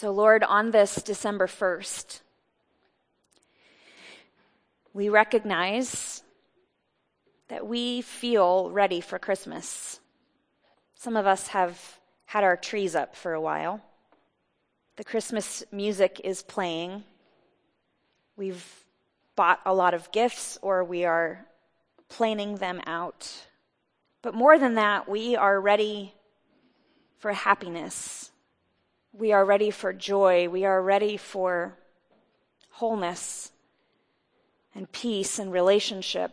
So, Lord, on this December 1st, we recognize that we feel ready for Christmas. Some of us have had our trees up for a while. The Christmas music is playing. We've bought a lot of gifts or we are planning them out. But more than that, we are ready for happiness. We are ready for joy. We are ready for wholeness and peace and relationship.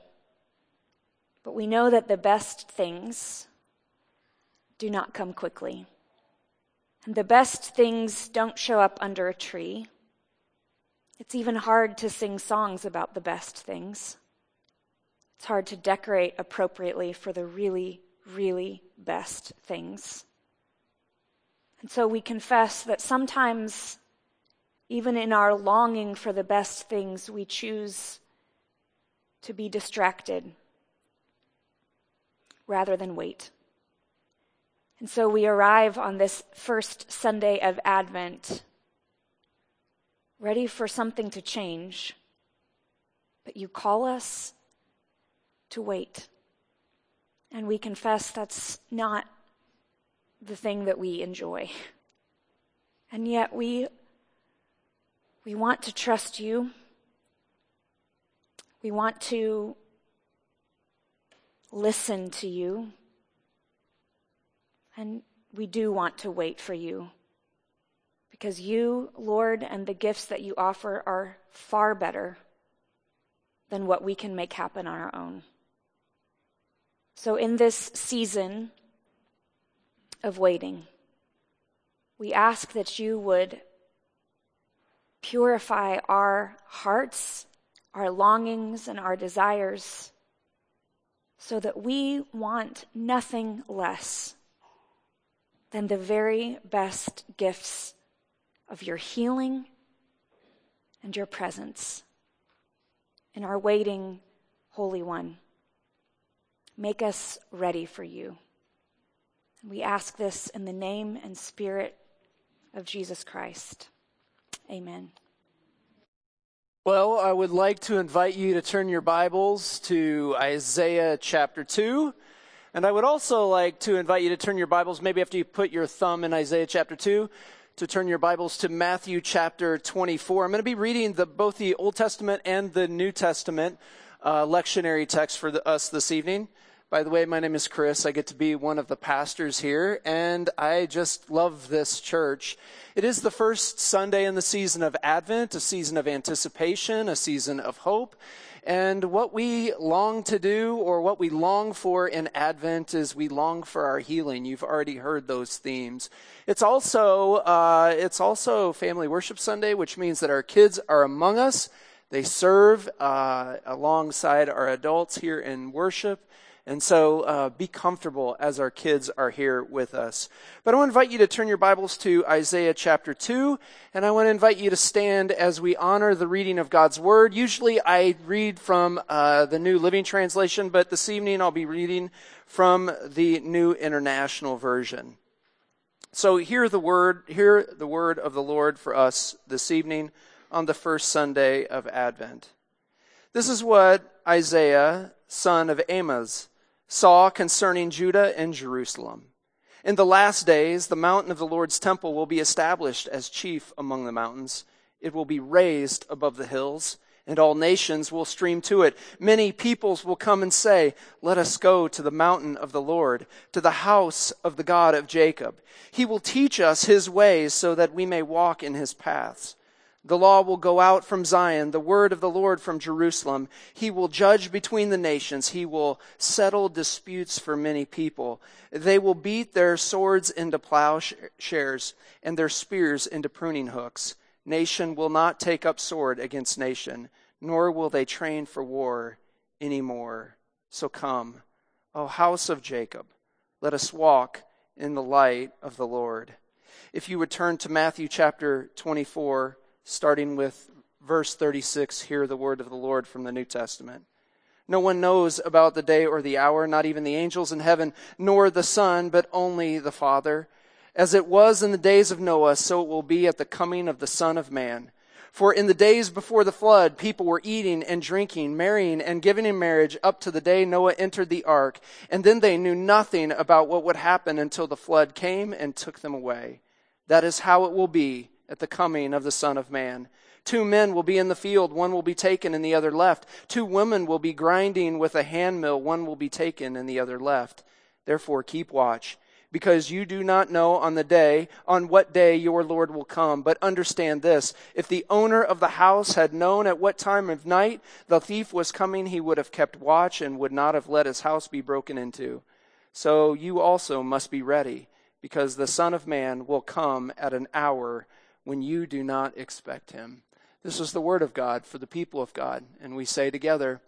But we know that the best things do not come quickly. And the best things don't show up under a tree. It's even hard to sing songs about the best things. It's hard to decorate appropriately for the really, really best things. And so we confess that sometimes, even in our longing for the best things, we choose to be distracted rather than wait. And so we arrive on this first Sunday of Advent, ready for something to change, but you call us to wait. And we confess that's not the thing that we enjoy. And yet we, we want to trust you. We want to listen to you. And we do want to wait for you. Because you, Lord, and the gifts that you offer are far better than what we can make happen on our own. So, in this season of waiting, we ask that you would purify our hearts, our longings, and our desires so that we want nothing less than the very best gifts of your healing and your presence in our waiting Holy One. Make us ready for you. We ask this in the name and spirit of Jesus Christ. Amen. Well, I would like to invite you to turn your Bibles to Isaiah chapter 2. And I would also like to invite you to turn your Bibles, maybe after you put your thumb in Isaiah chapter 2, to turn your Bibles to Matthew chapter 24. I'm going to be reading the, both the Old Testament and the New Testament uh, lectionary text for the, us this evening. By the way, my name is Chris. I get to be one of the pastors here, and I just love this church. It is the first Sunday in the season of Advent, a season of anticipation, a season of hope. And what we long to do, or what we long for in Advent, is we long for our healing. You've already heard those themes. It's also uh, it's also Family Worship Sunday, which means that our kids are among us. They serve uh, alongside our adults here in worship. And so uh, be comfortable as our kids are here with us. But I want to invite you to turn your Bibles to Isaiah chapter 2, and I want to invite you to stand as we honor the reading of God's Word. Usually I read from uh, the New Living Translation, but this evening I'll be reading from the New International Version. So hear the word, hear the word of the Lord for us this evening on the first Sunday of Advent. This is what Isaiah, son of Amoz, saw concerning Judah and Jerusalem. In the last days, the mountain of the Lord's temple will be established as chief among the mountains. It will be raised above the hills, and all nations will stream to it. Many peoples will come and say, Let us go to the mountain of the Lord, to the house of the God of Jacob. He will teach us his ways so that we may walk in his paths. The law will go out from Zion, the word of the Lord from Jerusalem. He will judge between the nations. He will settle disputes for many people. They will beat their swords into plowshares and their spears into pruning hooks. Nation will not take up sword against nation, nor will they train for war anymore. So come, O house of Jacob, let us walk in the light of the Lord. If you would turn to Matthew chapter 24, starting with verse 36, hear the word of the Lord from the New Testament. No one knows about the day or the hour, not even the angels in heaven, nor the Son, but only the Father. As it was in the days of Noah, so it will be at the coming of the Son of Man. For in the days before the flood, people were eating and drinking, marrying and giving in marriage up to the day Noah entered the ark. And then they knew nothing about what would happen until the flood came and took them away. That is how it will be at the coming of the Son of Man. Two men will be in the field, one will be taken and the other left. Two women will be grinding with a handmill, one will be taken and the other left. Therefore keep watch because you do not know on the day, on what day your Lord will come. But understand this if the owner of the house had known at what time of night the thief was coming, he would have kept watch and would not have let his house be broken into. So you also must be ready, because the Son of Man will come at an hour when you do not expect him. This is the word of God for the people of God. And we say together,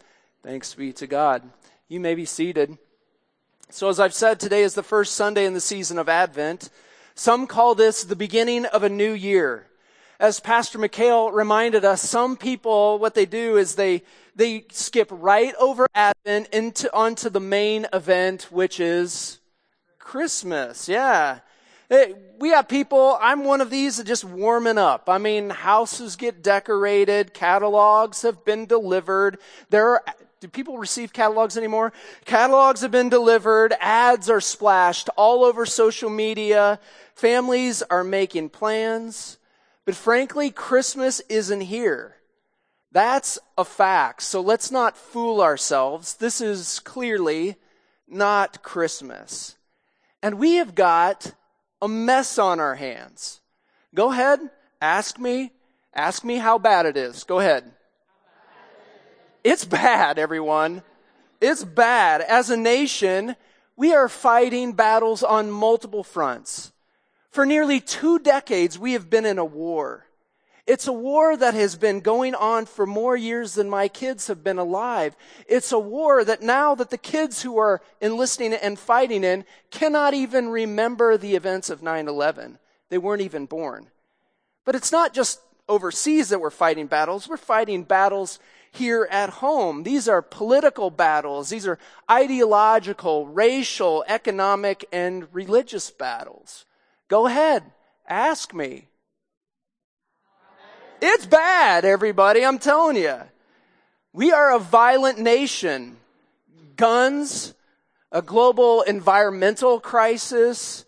Thanks be to God. You may be seated. So, as I've said, today is the first Sunday in the season of Advent. Some call this the beginning of a new year. As Pastor McHale reminded us, some people, what they do is they, they skip right over Advent into, onto the main event, which is Christmas. Yeah. We have people, I'm one of these that just warming up. I mean, houses get decorated, catalogs have been delivered. There are do people receive catalogs anymore? Catalogs have been delivered. Ads are splashed all over social media. Families are making plans. But frankly, Christmas isn't here. That's a fact. So let's not fool ourselves. This is clearly not Christmas. And we have got a mess on our hands. Go ahead, ask me, ask me how bad it is. Go ahead. It's bad, everyone. It's bad. As a nation, we are fighting battles on multiple fronts. For nearly two decades, we have been in a war. It's a war that has been going on for more years than my kids have been alive. It's a war that now that the kids who are enlisting and fighting in cannot even remember the events of 9-11. They weren't even born. But it's not just overseas that we're fighting battles. We're fighting battles here at home. These are political battles. These are ideological, racial, economic, and religious battles. Go ahead. Ask me. It's bad, everybody. I'm telling you. We are a violent nation. Guns, a global environmental crisis.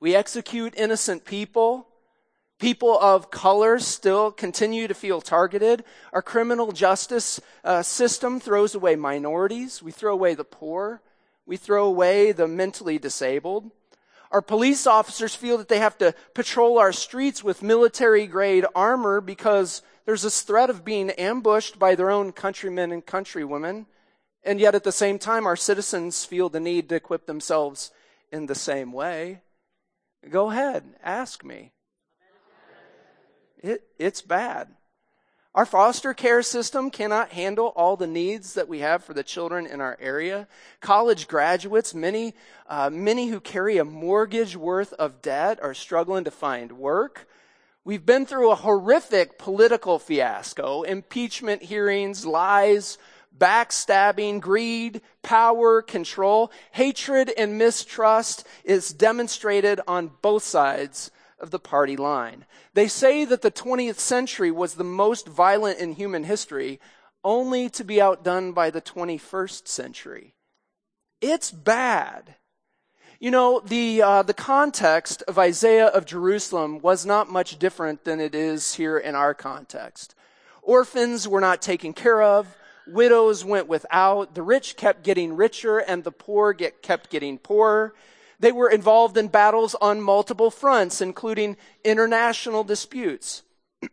We execute innocent people. People of color still continue to feel targeted. Our criminal justice uh, system throws away minorities. We throw away the poor. We throw away the mentally disabled. Our police officers feel that they have to patrol our streets with military grade armor because there's this threat of being ambushed by their own countrymen and countrywomen. And yet at the same time, our citizens feel the need to equip themselves in the same way. Go ahead, ask me. It, it's bad. Our foster care system cannot handle all the needs that we have for the children in our area. College graduates, many, uh, many who carry a mortgage worth of debt are struggling to find work. We've been through a horrific political fiasco, impeachment hearings, lies, backstabbing, greed, power, control, hatred, and mistrust is demonstrated on both sides of the party line. They say that the 20th century was the most violent in human history, only to be outdone by the 21st century. It's bad. You know, the, uh, the context of Isaiah of Jerusalem was not much different than it is here in our context. Orphans were not taken care of. Widows went without. The rich kept getting richer and the poor get, kept getting poorer. They were involved in battles on multiple fronts, including international disputes.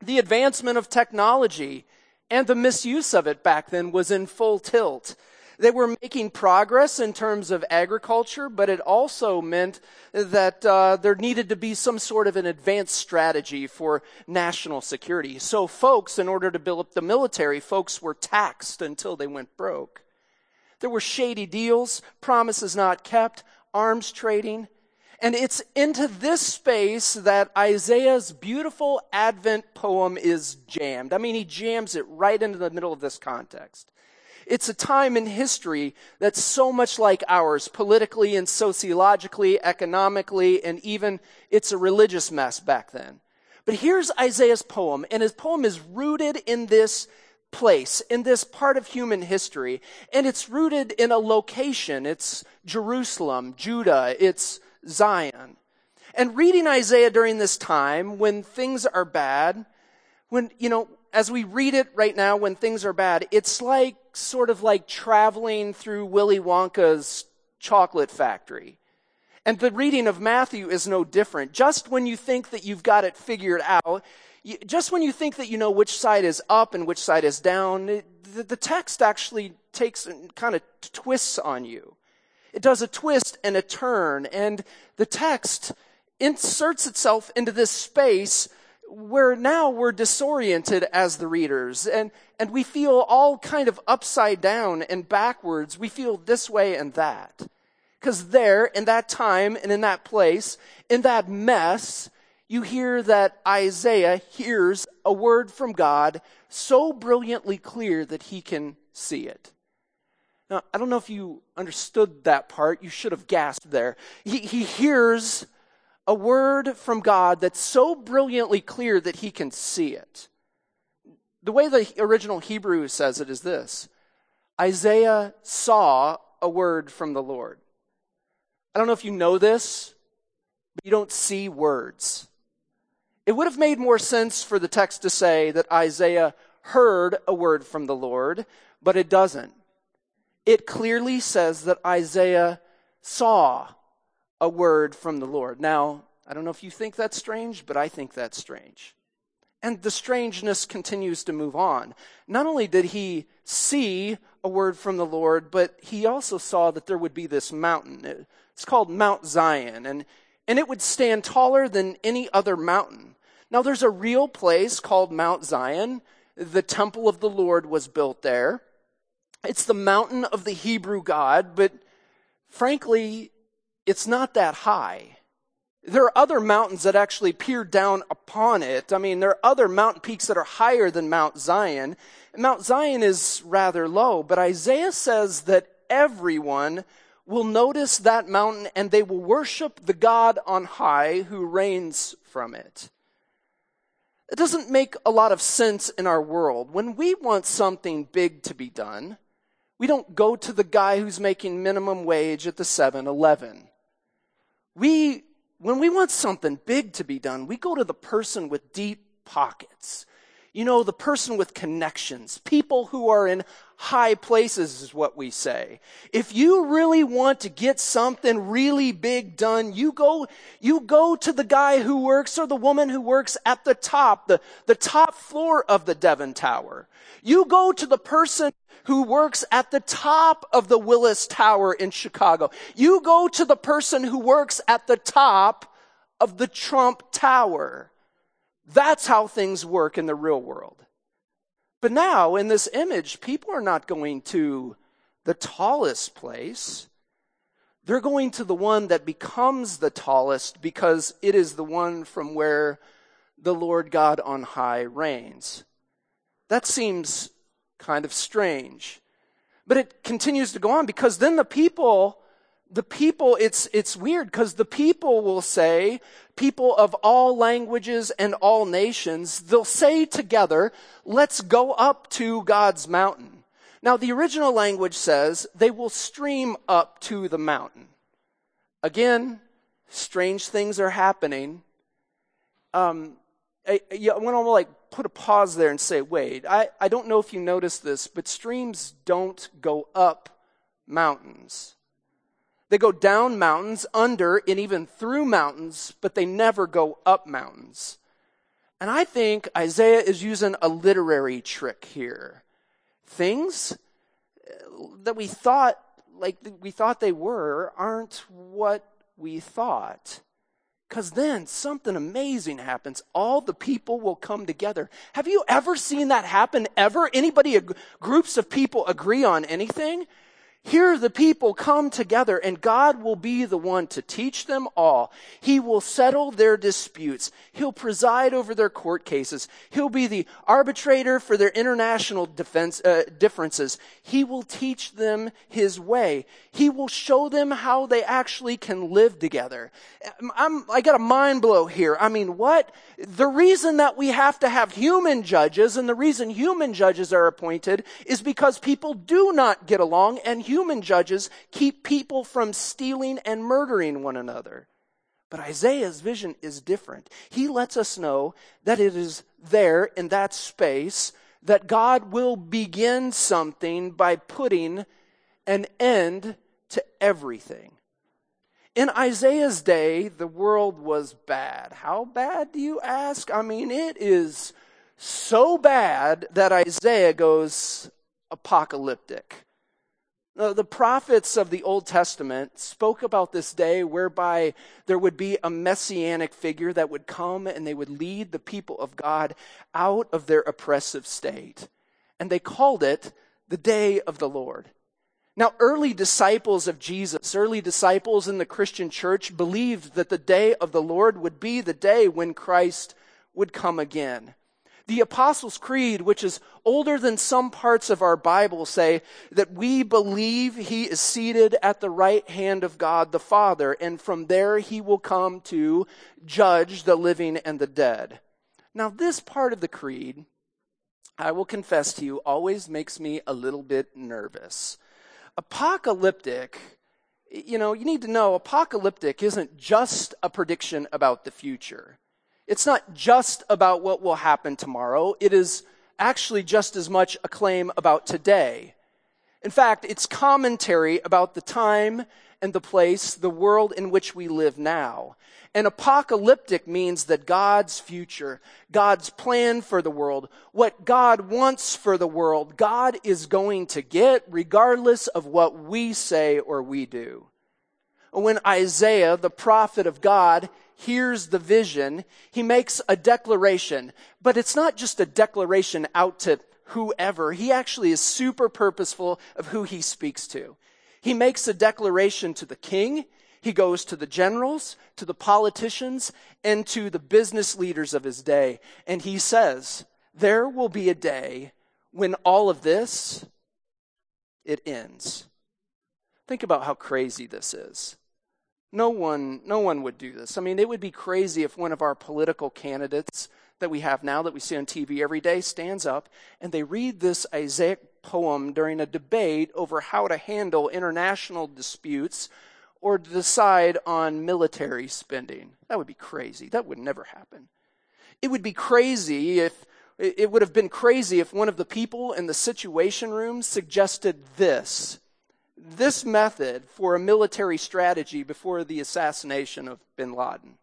the advancement of technology and the misuse of it back then was in full tilt. They were making progress in terms of agriculture, but it also meant that uh, there needed to be some sort of an advanced strategy for national security. So, folks, in order to build up the military, folks were taxed until they went broke. There were shady deals, promises not kept, arms trading. And it's into this space that Isaiah's beautiful Advent poem is jammed. I mean, he jams it right into the middle of this context. It's a time in history that's so much like ours, politically and sociologically, economically, and even it's a religious mess back then. But here's Isaiah's poem, and his poem is rooted in this place, in this part of human history, and it's rooted in a location. It's Jerusalem, Judah, it's Zion. And reading Isaiah during this time when things are bad, when, you know, as we read it right now when things are bad, it's like sort of like traveling through Willy Wonka's chocolate factory. And the reading of Matthew is no different. Just when you think that you've got it figured out, just when you think that you know which side is up and which side is down, the, the text actually takes uh, and kind of twists on you. It does a twist and a turn, and the text inserts itself into this space where now we're disoriented as the readers and, and we feel all kind of upside down and backwards. We feel this way and that. Because there, in that time and in that place, in that mess, you hear that Isaiah hears a word from God so brilliantly clear that he can see it. Now, I don't know if you understood that part. You should have gasped there. He, he hears a word from God that's so brilliantly clear that he can see it. The way the original Hebrew says it is this Isaiah saw a word from the Lord. I don't know if you know this, but you don't see words. It would have made more sense for the text to say that Isaiah heard a word from the Lord, but it doesn't. It clearly says that Isaiah saw a word from the Lord. Now, I don't know if you think that's strange, but I think that's strange. And the strangeness continues to move on. Not only did he see a word from the Lord, but he also saw that there would be this mountain. It's called Mount Zion, and, and it would stand taller than any other mountain. Now, there's a real place called Mount Zion. The temple of the Lord was built there. It's the mountain of the Hebrew God, but frankly, it's not that high. There are other mountains that actually peer down upon it. I mean, there are other mountain peaks that are higher than Mount Zion. Mount Zion is rather low, but Isaiah says that everyone will notice that mountain and they will worship the God on high who reigns from it. It doesn't make a lot of sense in our world. When we want something big to be done, we don't go to the guy who's making minimum wage at the 7 Eleven. We, when we want something big to be done, we go to the person with deep pockets. You know, the person with connections, people who are in high places is what we say. If you really want to get something really big done, you go, you go to the guy who works or the woman who works at the top, the, the top floor of the Devon Tower. You go to the person who works at the top of the Willis Tower in Chicago. You go to the person who works at the top of the Trump Tower. That's how things work in the real world. But now, in this image, people are not going to the tallest place. They're going to the one that becomes the tallest because it is the one from where the Lord God on high reigns. That seems kind of strange. But it continues to go on because then the people, the people, it's, it's weird because the people will say, people of all languages and all nations, they'll say together, let's go up to God's mountain. Now the original language says they will stream up to the mountain. Again, strange things are happening. Um, I, I want to like put a pause there and say, wait, I, I don't know if you noticed this, but streams don't go up mountains. They go down mountains, under, and even through mountains, but they never go up mountains. And I think Isaiah is using a literary trick here. Things uh, that we thought, like we thought they were, aren't what we thought. Because then something amazing happens. All the people will come together. Have you ever seen that happen ever? Anybody, groups of people agree on anything? Here the people come together and God will be the one to teach them all. He will settle their disputes. He'll preside over their court cases. He'll be the arbitrator for their international defense, uh, differences. He will teach them his way. He will show them how they actually can live together. I'm, I got a mind blow here. I mean, what? The reason that we have to have human judges and the reason human judges are appointed is because people do not get along and human judges keep people from stealing and murdering one another. But Isaiah's vision is different. He lets us know that it is there in that space that God will begin something by putting an end to everything. In Isaiah's day, the world was bad. How bad do you ask? I mean, it is so bad that Isaiah goes apocalyptic. Uh, the prophets of the Old Testament spoke about this day whereby there would be a messianic figure that would come and they would lead the people of God out of their oppressive state. And they called it the day of the Lord. Now, early disciples of Jesus, early disciples in the Christian church believed that the day of the Lord would be the day when Christ would come again. The Apostles' Creed, which is older than some parts of our Bible, say that we believe he is seated at the right hand of God the Father, and from there he will come to judge the living and the dead. Now, this part of the Creed, I will confess to you, always makes me a little bit nervous. Apocalyptic, you know, you need to know apocalyptic isn't just a prediction about the future. It's not just about what will happen tomorrow. It is actually just as much a claim about today. In fact, it's commentary about the time and the place, the world in which we live now. And apocalyptic means that God's future, God's plan for the world, what God wants for the world, God is going to get regardless of what we say or we do. When Isaiah, the prophet of God, hears the vision, he makes a declaration. But it's not just a declaration out to whoever. He actually is super purposeful of who he speaks to. He makes a declaration to the king. He goes to the generals, to the politicians, and to the business leaders of his day. And he says, there will be a day when all of this, it ends. Think about how crazy this is. No one, no one would do this. I mean, it would be crazy if one of our political candidates that we have now that we see on TV every day stands up and they read this Isaiah poem during a debate over how to handle international disputes or decide on military spending. That would be crazy. That would never happen. It would be crazy if it would have been crazy if one of the people in the situation room suggested this this method for a military strategy before the assassination of bin Laden.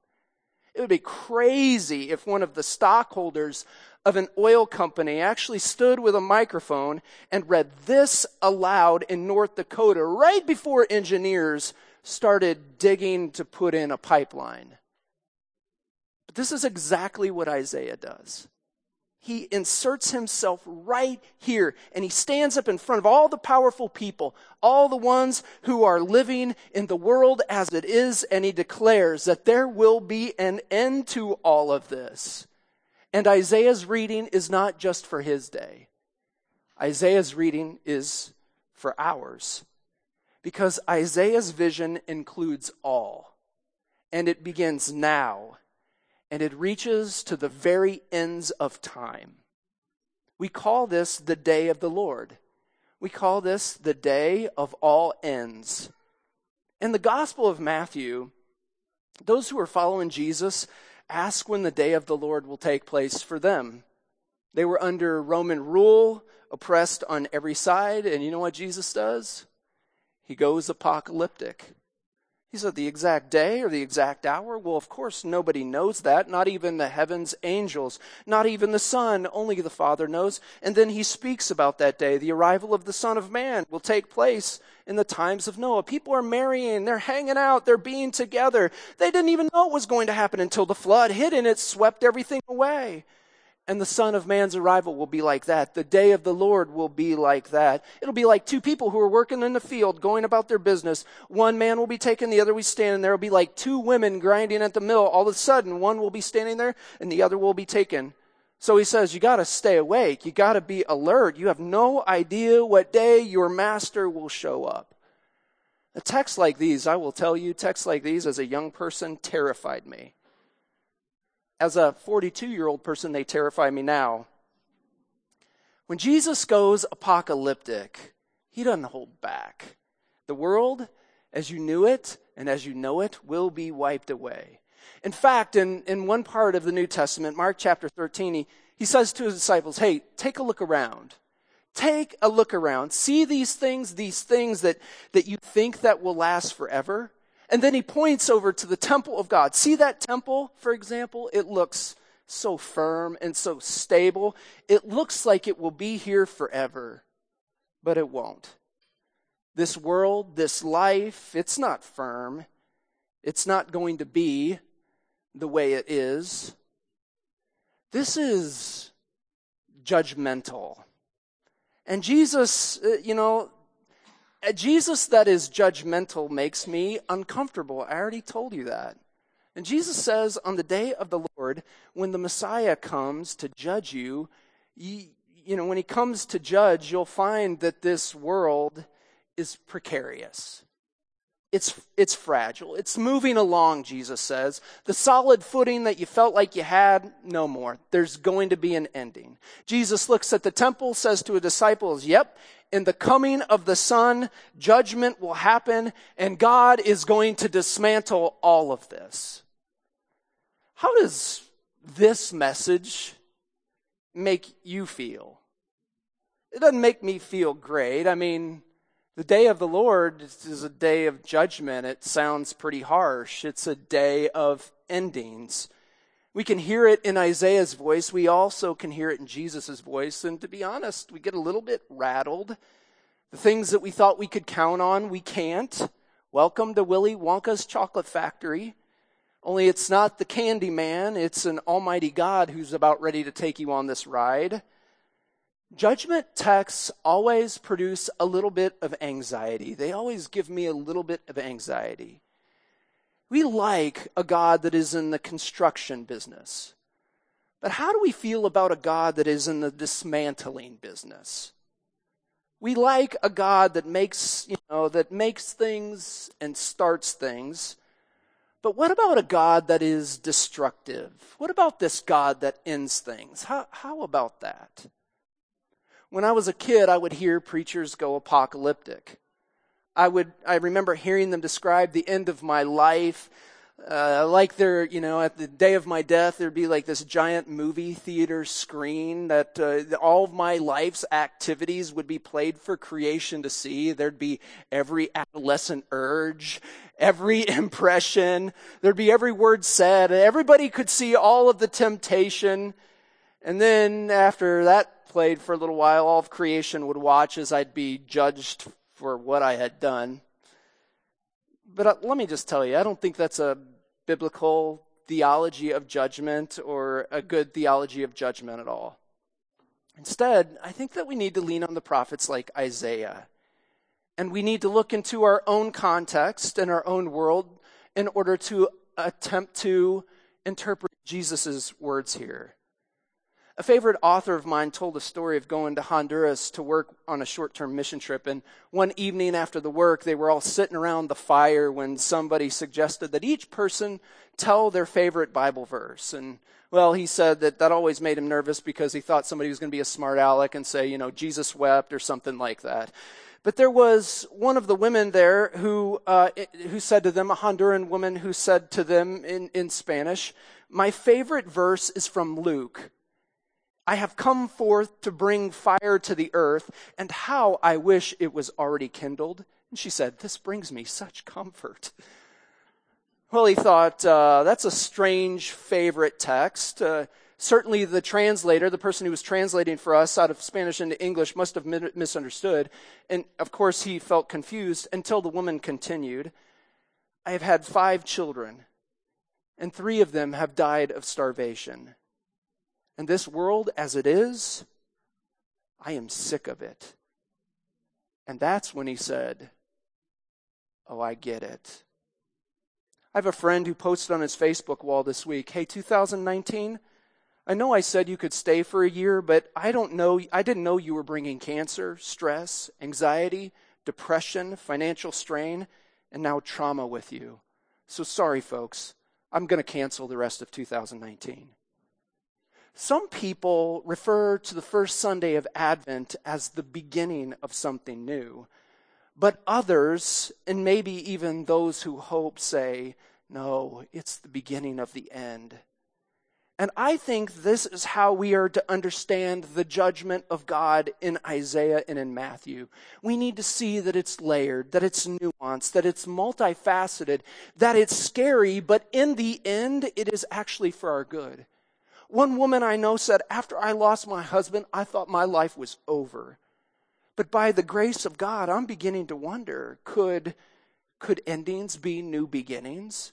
It would be crazy if one of the stockholders of an oil company actually stood with a microphone and read this aloud in North Dakota right before engineers started digging to put in a pipeline. But this is exactly what Isaiah does he inserts himself right here and he stands up in front of all the powerful people, all the ones who are living in the world as it is, and he declares that there will be an end to all of this. And Isaiah's reading is not just for his day. Isaiah's reading is for ours. Because Isaiah's vision includes all. And it begins now and it reaches to the very ends of time. We call this the day of the Lord. We call this the day of all ends. In the Gospel of Matthew, those who are following Jesus ask when the day of the Lord will take place for them. They were under Roman rule, oppressed on every side, and you know what Jesus does? He goes apocalyptic. Said, the exact day or the exact hour? Well, of course, nobody knows that. Not even the heavens angels. Not even the Son. Only the Father knows. And then he speaks about that day. The arrival of the Son of Man will take place in the times of Noah. People are marrying. They're hanging out. They're being together. They didn't even know it was going to happen until the flood hit and it swept everything away. And the Son of Man's arrival will be like that. The day of the Lord will be like that. It'll be like two people who are working in the field, going about their business. One man will be taken, the other will be standing there. It'll be like two women grinding at the mill. All of a sudden, one will be standing there and the other will be taken. So he says, you gotta stay awake. You gotta be alert. You have no idea what day your master will show up. A text like these, I will tell you, texts like these as a young person terrified me. As a 42 year old person, they terrify me now. When Jesus goes apocalyptic, he doesn't hold back. The world, as you knew it and as you know it, will be wiped away. In fact, in, in one part of the New Testament, Mark chapter 13, he, he says to his disciples, Hey, take a look around. Take a look around. See these things, these things that, that you think that will last forever. And then he points over to the temple of God. See that temple, for example? It looks so firm and so stable. It looks like it will be here forever, but it won't. This world, this life, it's not firm. It's not going to be the way it is. This is judgmental. And Jesus, uh, you know, a Jesus that is judgmental makes me uncomfortable. I already told you that. And Jesus says on the day of the Lord, when the Messiah comes to judge you, you, you know, when he comes to judge, you'll find that this world is precarious. It's, it's fragile. It's moving along, Jesus says. The solid footing that you felt like you had, no more. There's going to be an ending. Jesus looks at the temple, says to his disciples, Yep, in the coming of the Son, judgment will happen, and God is going to dismantle all of this. How does this message make you feel? It doesn't make me feel great. I mean, the day of the Lord is a day of judgment. It sounds pretty harsh. It's a day of endings. We can hear it in Isaiah's voice. We also can hear it in Jesus' voice. And to be honest, we get a little bit rattled. The things that we thought we could count on, we can't. Welcome to Willy Wonka's chocolate factory. Only it's not the candy man, it's an almighty God who's about ready to take you on this ride. Judgment texts always produce a little bit of anxiety. They always give me a little bit of anxiety. We like a God that is in the construction business. But how do we feel about a God that is in the dismantling business? We like a God that makes, you know, that makes things and starts things. But what about a God that is destructive? What about this God that ends things? How, how about that? When I was a kid, I would hear preachers go apocalyptic. I would, I remember hearing them describe the end of my life, uh, like there, you know, at the day of my death, there'd be like this giant movie theater screen that uh, all of my life's activities would be played for creation to see. There'd be every adolescent urge, every impression. There'd be every word said. Everybody could see all of the temptation. And then after that played for a little while, all of creation would watch as I'd be judged for what I had done. But uh, let me just tell you, I don't think that's a biblical theology of judgment or a good theology of judgment at all. Instead, I think that we need to lean on the prophets like Isaiah. And we need to look into our own context and our own world in order to attempt to interpret Jesus' words here. A favorite author of mine told a story of going to Honduras to work on a short term mission trip. And one evening after the work, they were all sitting around the fire when somebody suggested that each person tell their favorite Bible verse. And well, he said that that always made him nervous because he thought somebody was going to be a smart aleck and say, you know, Jesus wept or something like that. But there was one of the women there who, uh, who said to them, a Honduran woman who said to them in, in Spanish, My favorite verse is from Luke I have come forth to bring fire to the earth, and how I wish it was already kindled. And she said, This brings me such comfort. Well, he thought, uh, that's a strange favorite text. Uh, certainly, the translator, the person who was translating for us out of Spanish into English, must have misunderstood. And of course, he felt confused until the woman continued I have had five children, and three of them have died of starvation. And this world as it is, I am sick of it. And that's when he said, Oh, I get it. I have a friend who posted on his Facebook wall this week, Hey, 2019, I know I said you could stay for a year, but I don't know, I didn't know you were bringing cancer, stress, anxiety, depression, financial strain, and now trauma with you. So sorry, folks. I'm going to cancel the rest of 2019. Some people refer to the first Sunday of Advent as the beginning of something new. But others, and maybe even those who hope, say, no, it's the beginning of the end. And I think this is how we are to understand the judgment of God in Isaiah and in Matthew. We need to see that it's layered, that it's nuanced, that it's multifaceted, that it's scary, but in the end, it is actually for our good. One woman I know said, After I lost my husband, I thought my life was over. But by the grace of God, I'm beginning to wonder could, could endings be new beginnings?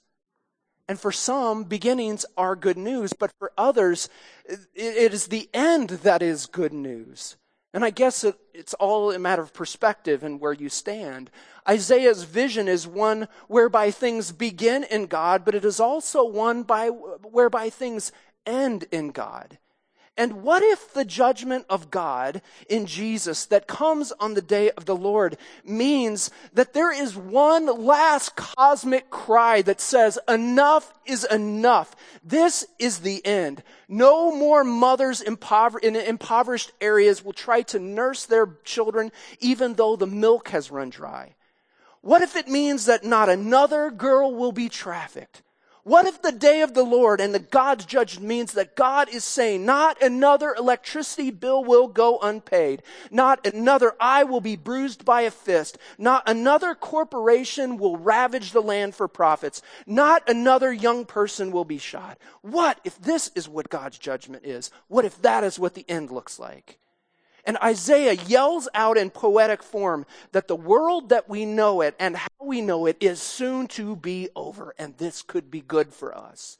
And for some, beginnings are good news, but for others, it is the end that is good news. And I guess it, it's all a matter of perspective and where you stand. Isaiah's vision is one whereby things begin in God, but it is also one by, whereby things end in God. And what if the judgment of God in Jesus that comes on the day of the Lord means that there is one last cosmic cry that says, enough is enough. This is the end. No more mothers in impoverished areas will try to nurse their children even though the milk has run dry. What if it means that not another girl will be trafficked? What if the day of the Lord and the God's judgment means that God is saying, not another electricity bill will go unpaid, not another eye will be bruised by a fist, not another corporation will ravage the land for profits, not another young person will be shot. What if this is what God's judgment is? What if that is what the end looks like? And Isaiah yells out in poetic form that the world that we know it and how we know it is soon to be over, and this could be good for us.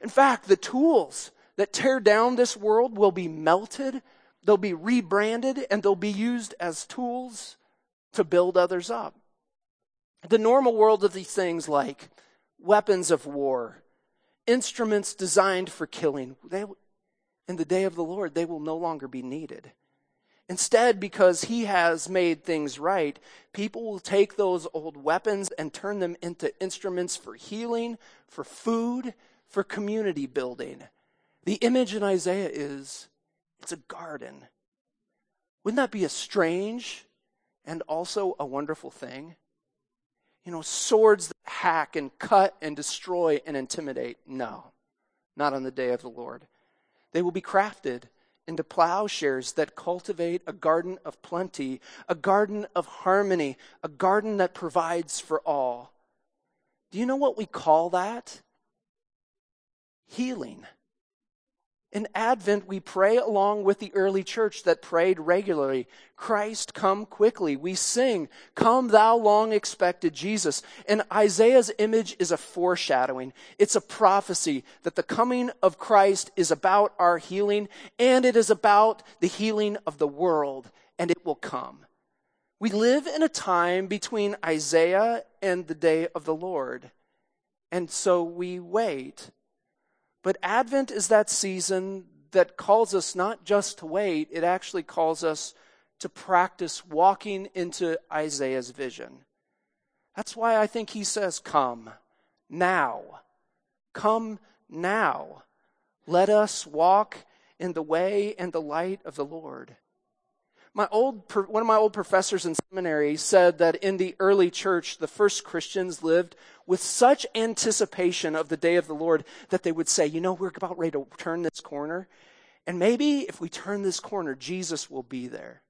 In fact, the tools that tear down this world will be melted, they'll be rebranded, and they'll be used as tools to build others up. The normal world of these things, like weapons of war, instruments designed for killing, they, in the day of the Lord, they will no longer be needed. Instead, because he has made things right, people will take those old weapons and turn them into instruments for healing, for food, for community building. The image in Isaiah is it's a garden. Wouldn't that be a strange and also a wonderful thing? You know, swords that hack and cut and destroy and intimidate. No, not on the day of the Lord. They will be crafted into plowshares that cultivate a garden of plenty, a garden of harmony, a garden that provides for all. Do you know what we call that? Healing. In Advent, we pray along with the early church that prayed regularly Christ, come quickly. We sing, Come, thou long expected Jesus. And Isaiah's image is a foreshadowing. It's a prophecy that the coming of Christ is about our healing, and it is about the healing of the world, and it will come. We live in a time between Isaiah and the day of the Lord. And so we wait but Advent is that season that calls us not just to wait, it actually calls us to practice walking into Isaiah's vision. That's why I think he says, Come now. Come now. Let us walk in the way and the light of the Lord. My old, one of my old professors in seminary said that in the early church, the first Christians lived with such anticipation of the day of the Lord that they would say, you know, we're about ready to turn this corner. And maybe if we turn this corner, Jesus will be there.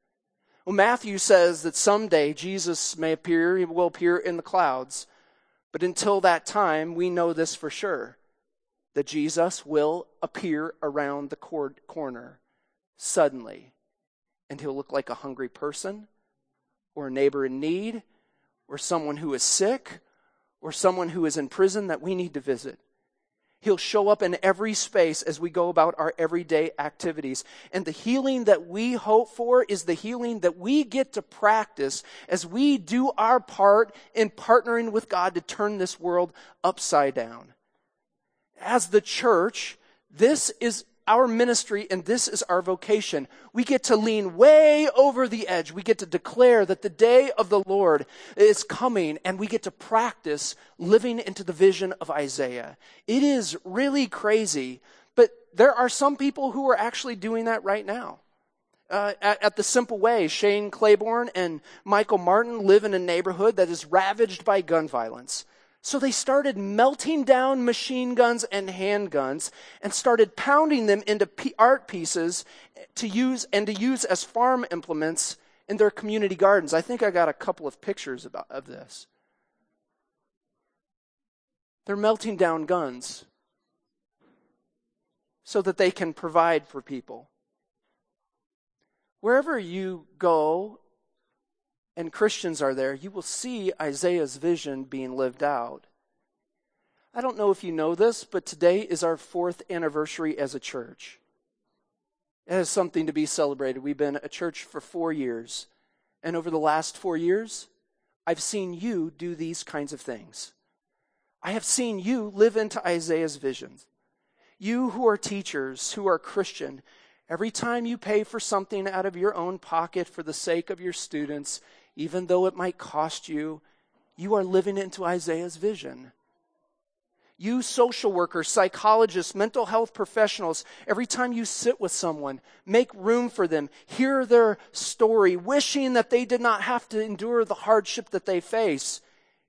Well, Matthew says that someday Jesus may appear, he will appear in the clouds. But until that time, we know this for sure that Jesus will appear around the corner suddenly and he'll look like a hungry person or a neighbor in need or someone who is sick or someone who is in prison that we need to visit. He'll show up in every space as we go about our everyday activities. And the healing that we hope for is the healing that we get to practice as we do our part in partnering with God to turn this world upside down. As the church, this is our ministry and this is our vocation. We get to lean way over the edge. We get to declare that the day of the Lord is coming and we get to practice living into the vision of Isaiah. It is really crazy, but there are some people who are actually doing that right now. Uh, at, at, the simple way, Shane Claiborne and Michael Martin live in a neighborhood that is ravaged by gun violence. So they started melting down machine guns and handguns and started pounding them into art pieces to use and to use as farm implements in their community gardens. I think I got a couple of pictures about, of this. They're melting down guns so that they can provide for people. Wherever you go and Christians are there, you will see Isaiah's vision being lived out. I don't know if you know this, but today is our fourth anniversary as a church. It has something to be celebrated. We've been a church for four years. And over the last four years, I've seen you do these kinds of things. I have seen you live into Isaiah's visions. You who are teachers, who are Christian, every time you pay for something out of your own pocket for the sake of your students, even though it might cost you, you are living into Isaiah's vision. You social workers, psychologists, mental health professionals, every time you sit with someone, make room for them, hear their story, wishing that they did not have to endure the hardship that they face.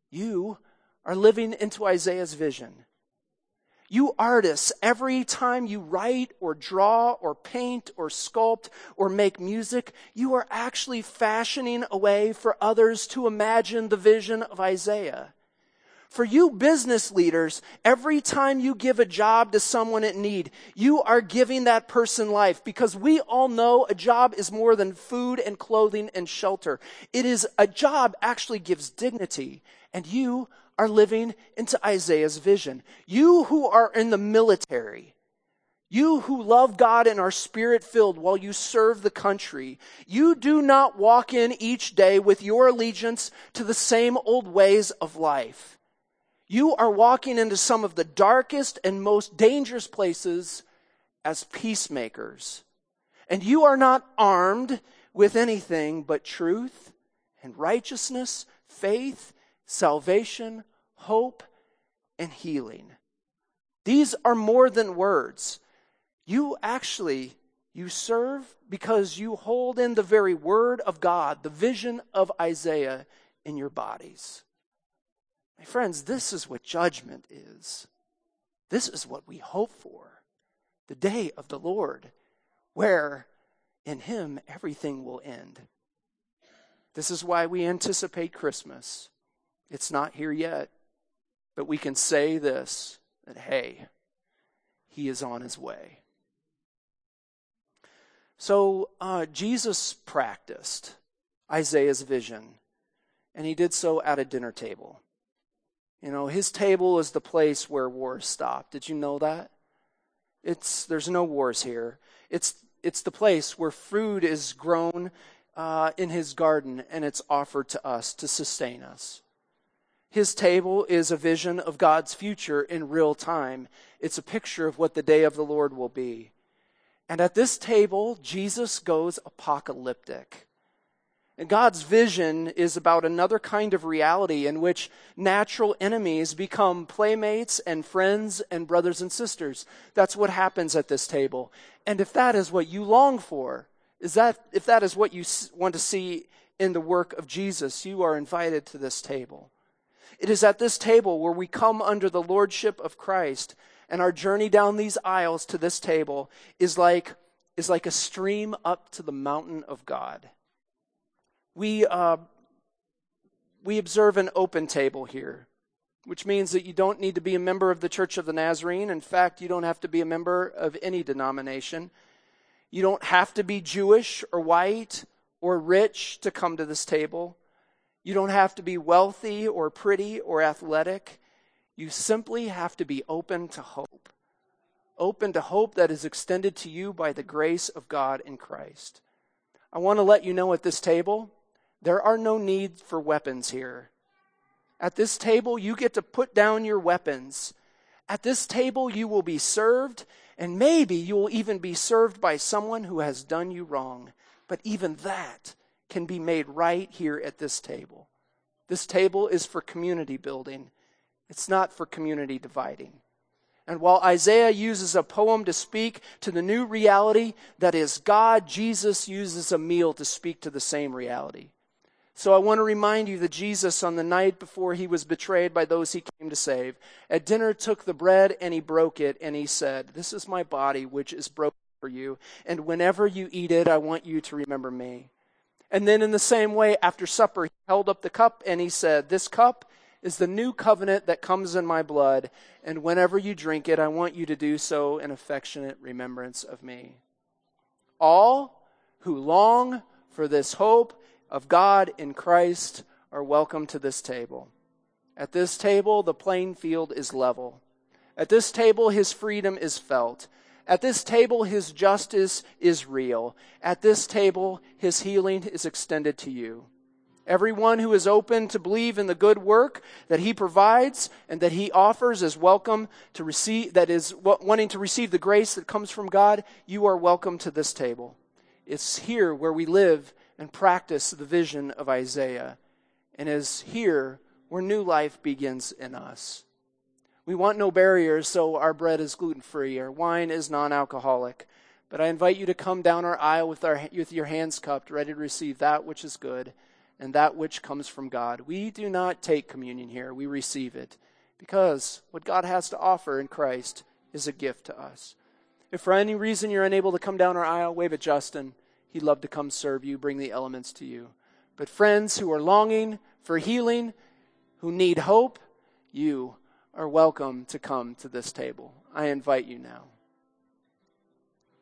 You are living into Isaiah's vision. You artists, every time you write or draw or paint or sculpt or make music, you are actually fashioning a way for others to imagine the vision of Isaiah. For you business leaders, every time you give a job to someone in need, you are giving that person life because we all know a job is more than food and clothing and shelter. It is a job actually gives dignity and you are living into Isaiah's vision. You who are in the military, you who love God and are spirit filled while you serve the country, you do not walk in each day with your allegiance to the same old ways of life. You are walking into some of the darkest and most dangerous places as peacemakers. And you are not armed with anything but truth and righteousness, faith, salvation, hope, and healing. These are more than words. You actually you serve because you hold in the very word of God, the vision of Isaiah in your bodies. My friends, this is what judgment is. This is what we hope for. The day of the Lord, where in Him everything will end. This is why we anticipate Christmas. It's not here yet. But we can say this that, hey, he is on his way. So uh, Jesus practiced Isaiah's vision, and he did so at a dinner table. You know, his table is the place where wars stop. Did you know that? It's there's no wars here. It's it's the place where food is grown uh, in his garden and it's offered to us to sustain us. His table is a vision of God's future in real time. It's a picture of what the day of the Lord will be. And at this table, Jesus goes apocalyptic. And God's vision is about another kind of reality in which natural enemies become playmates and friends and brothers and sisters. That's what happens at this table. And if that is what you long for, is that if that is what you want to see in the work of Jesus, you are invited to this table. It is at this table where we come under the lordship of Christ, and our journey down these aisles to this table is like, is like a stream up to the mountain of God. We, uh, we observe an open table here, which means that you don't need to be a member of the Church of the Nazarene. In fact, you don't have to be a member of any denomination. You don't have to be Jewish or white or rich to come to this table. You don't have to be wealthy or pretty or athletic. You simply have to be open to hope. Open to hope that is extended to you by the grace of God in Christ. I want to let you know at this table, there are no needs for weapons here. At this table, you get to put down your weapons. At this table, you will be served, and maybe you will even be served by someone who has done you wrong. But even that can be made right here at this table. This table is for community building, it's not for community dividing. And while Isaiah uses a poem to speak to the new reality that is God, Jesus uses a meal to speak to the same reality. So I want to remind you that Jesus, on the night before he was betrayed by those he came to save, at dinner took the bread and he broke it and he said, This is my body which is broken for you. And whenever you eat it, I want you to remember me. And then in the same way, after supper, he held up the cup and he said, This cup is the new covenant that comes in my blood. And whenever you drink it, I want you to do so in affectionate remembrance of me. All who long for this hope of God in Christ are welcome to this table. At this table, the playing field is level. At this table, his freedom is felt. At this table, his justice is real. At this table, his healing is extended to you. Everyone who is open to believe in the good work that he provides and that he offers is welcome to receive, that is wanting to receive the grace that comes from God, you are welcome to this table. It's here where we live and practice the vision of Isaiah. And is here where new life begins in us. We want no barriers, so our bread is gluten free, our wine is non alcoholic. But I invite you to come down our aisle with, our, with your hands cupped, ready to receive that which is good and that which comes from God. We do not take communion here, we receive it because what God has to offer in Christ is a gift to us. If for any reason you're unable to come down our aisle, wave at Justin. He'd love to come serve you, bring the elements to you. But friends who are longing for healing, who need hope, you are welcome to come to this table. I invite you now.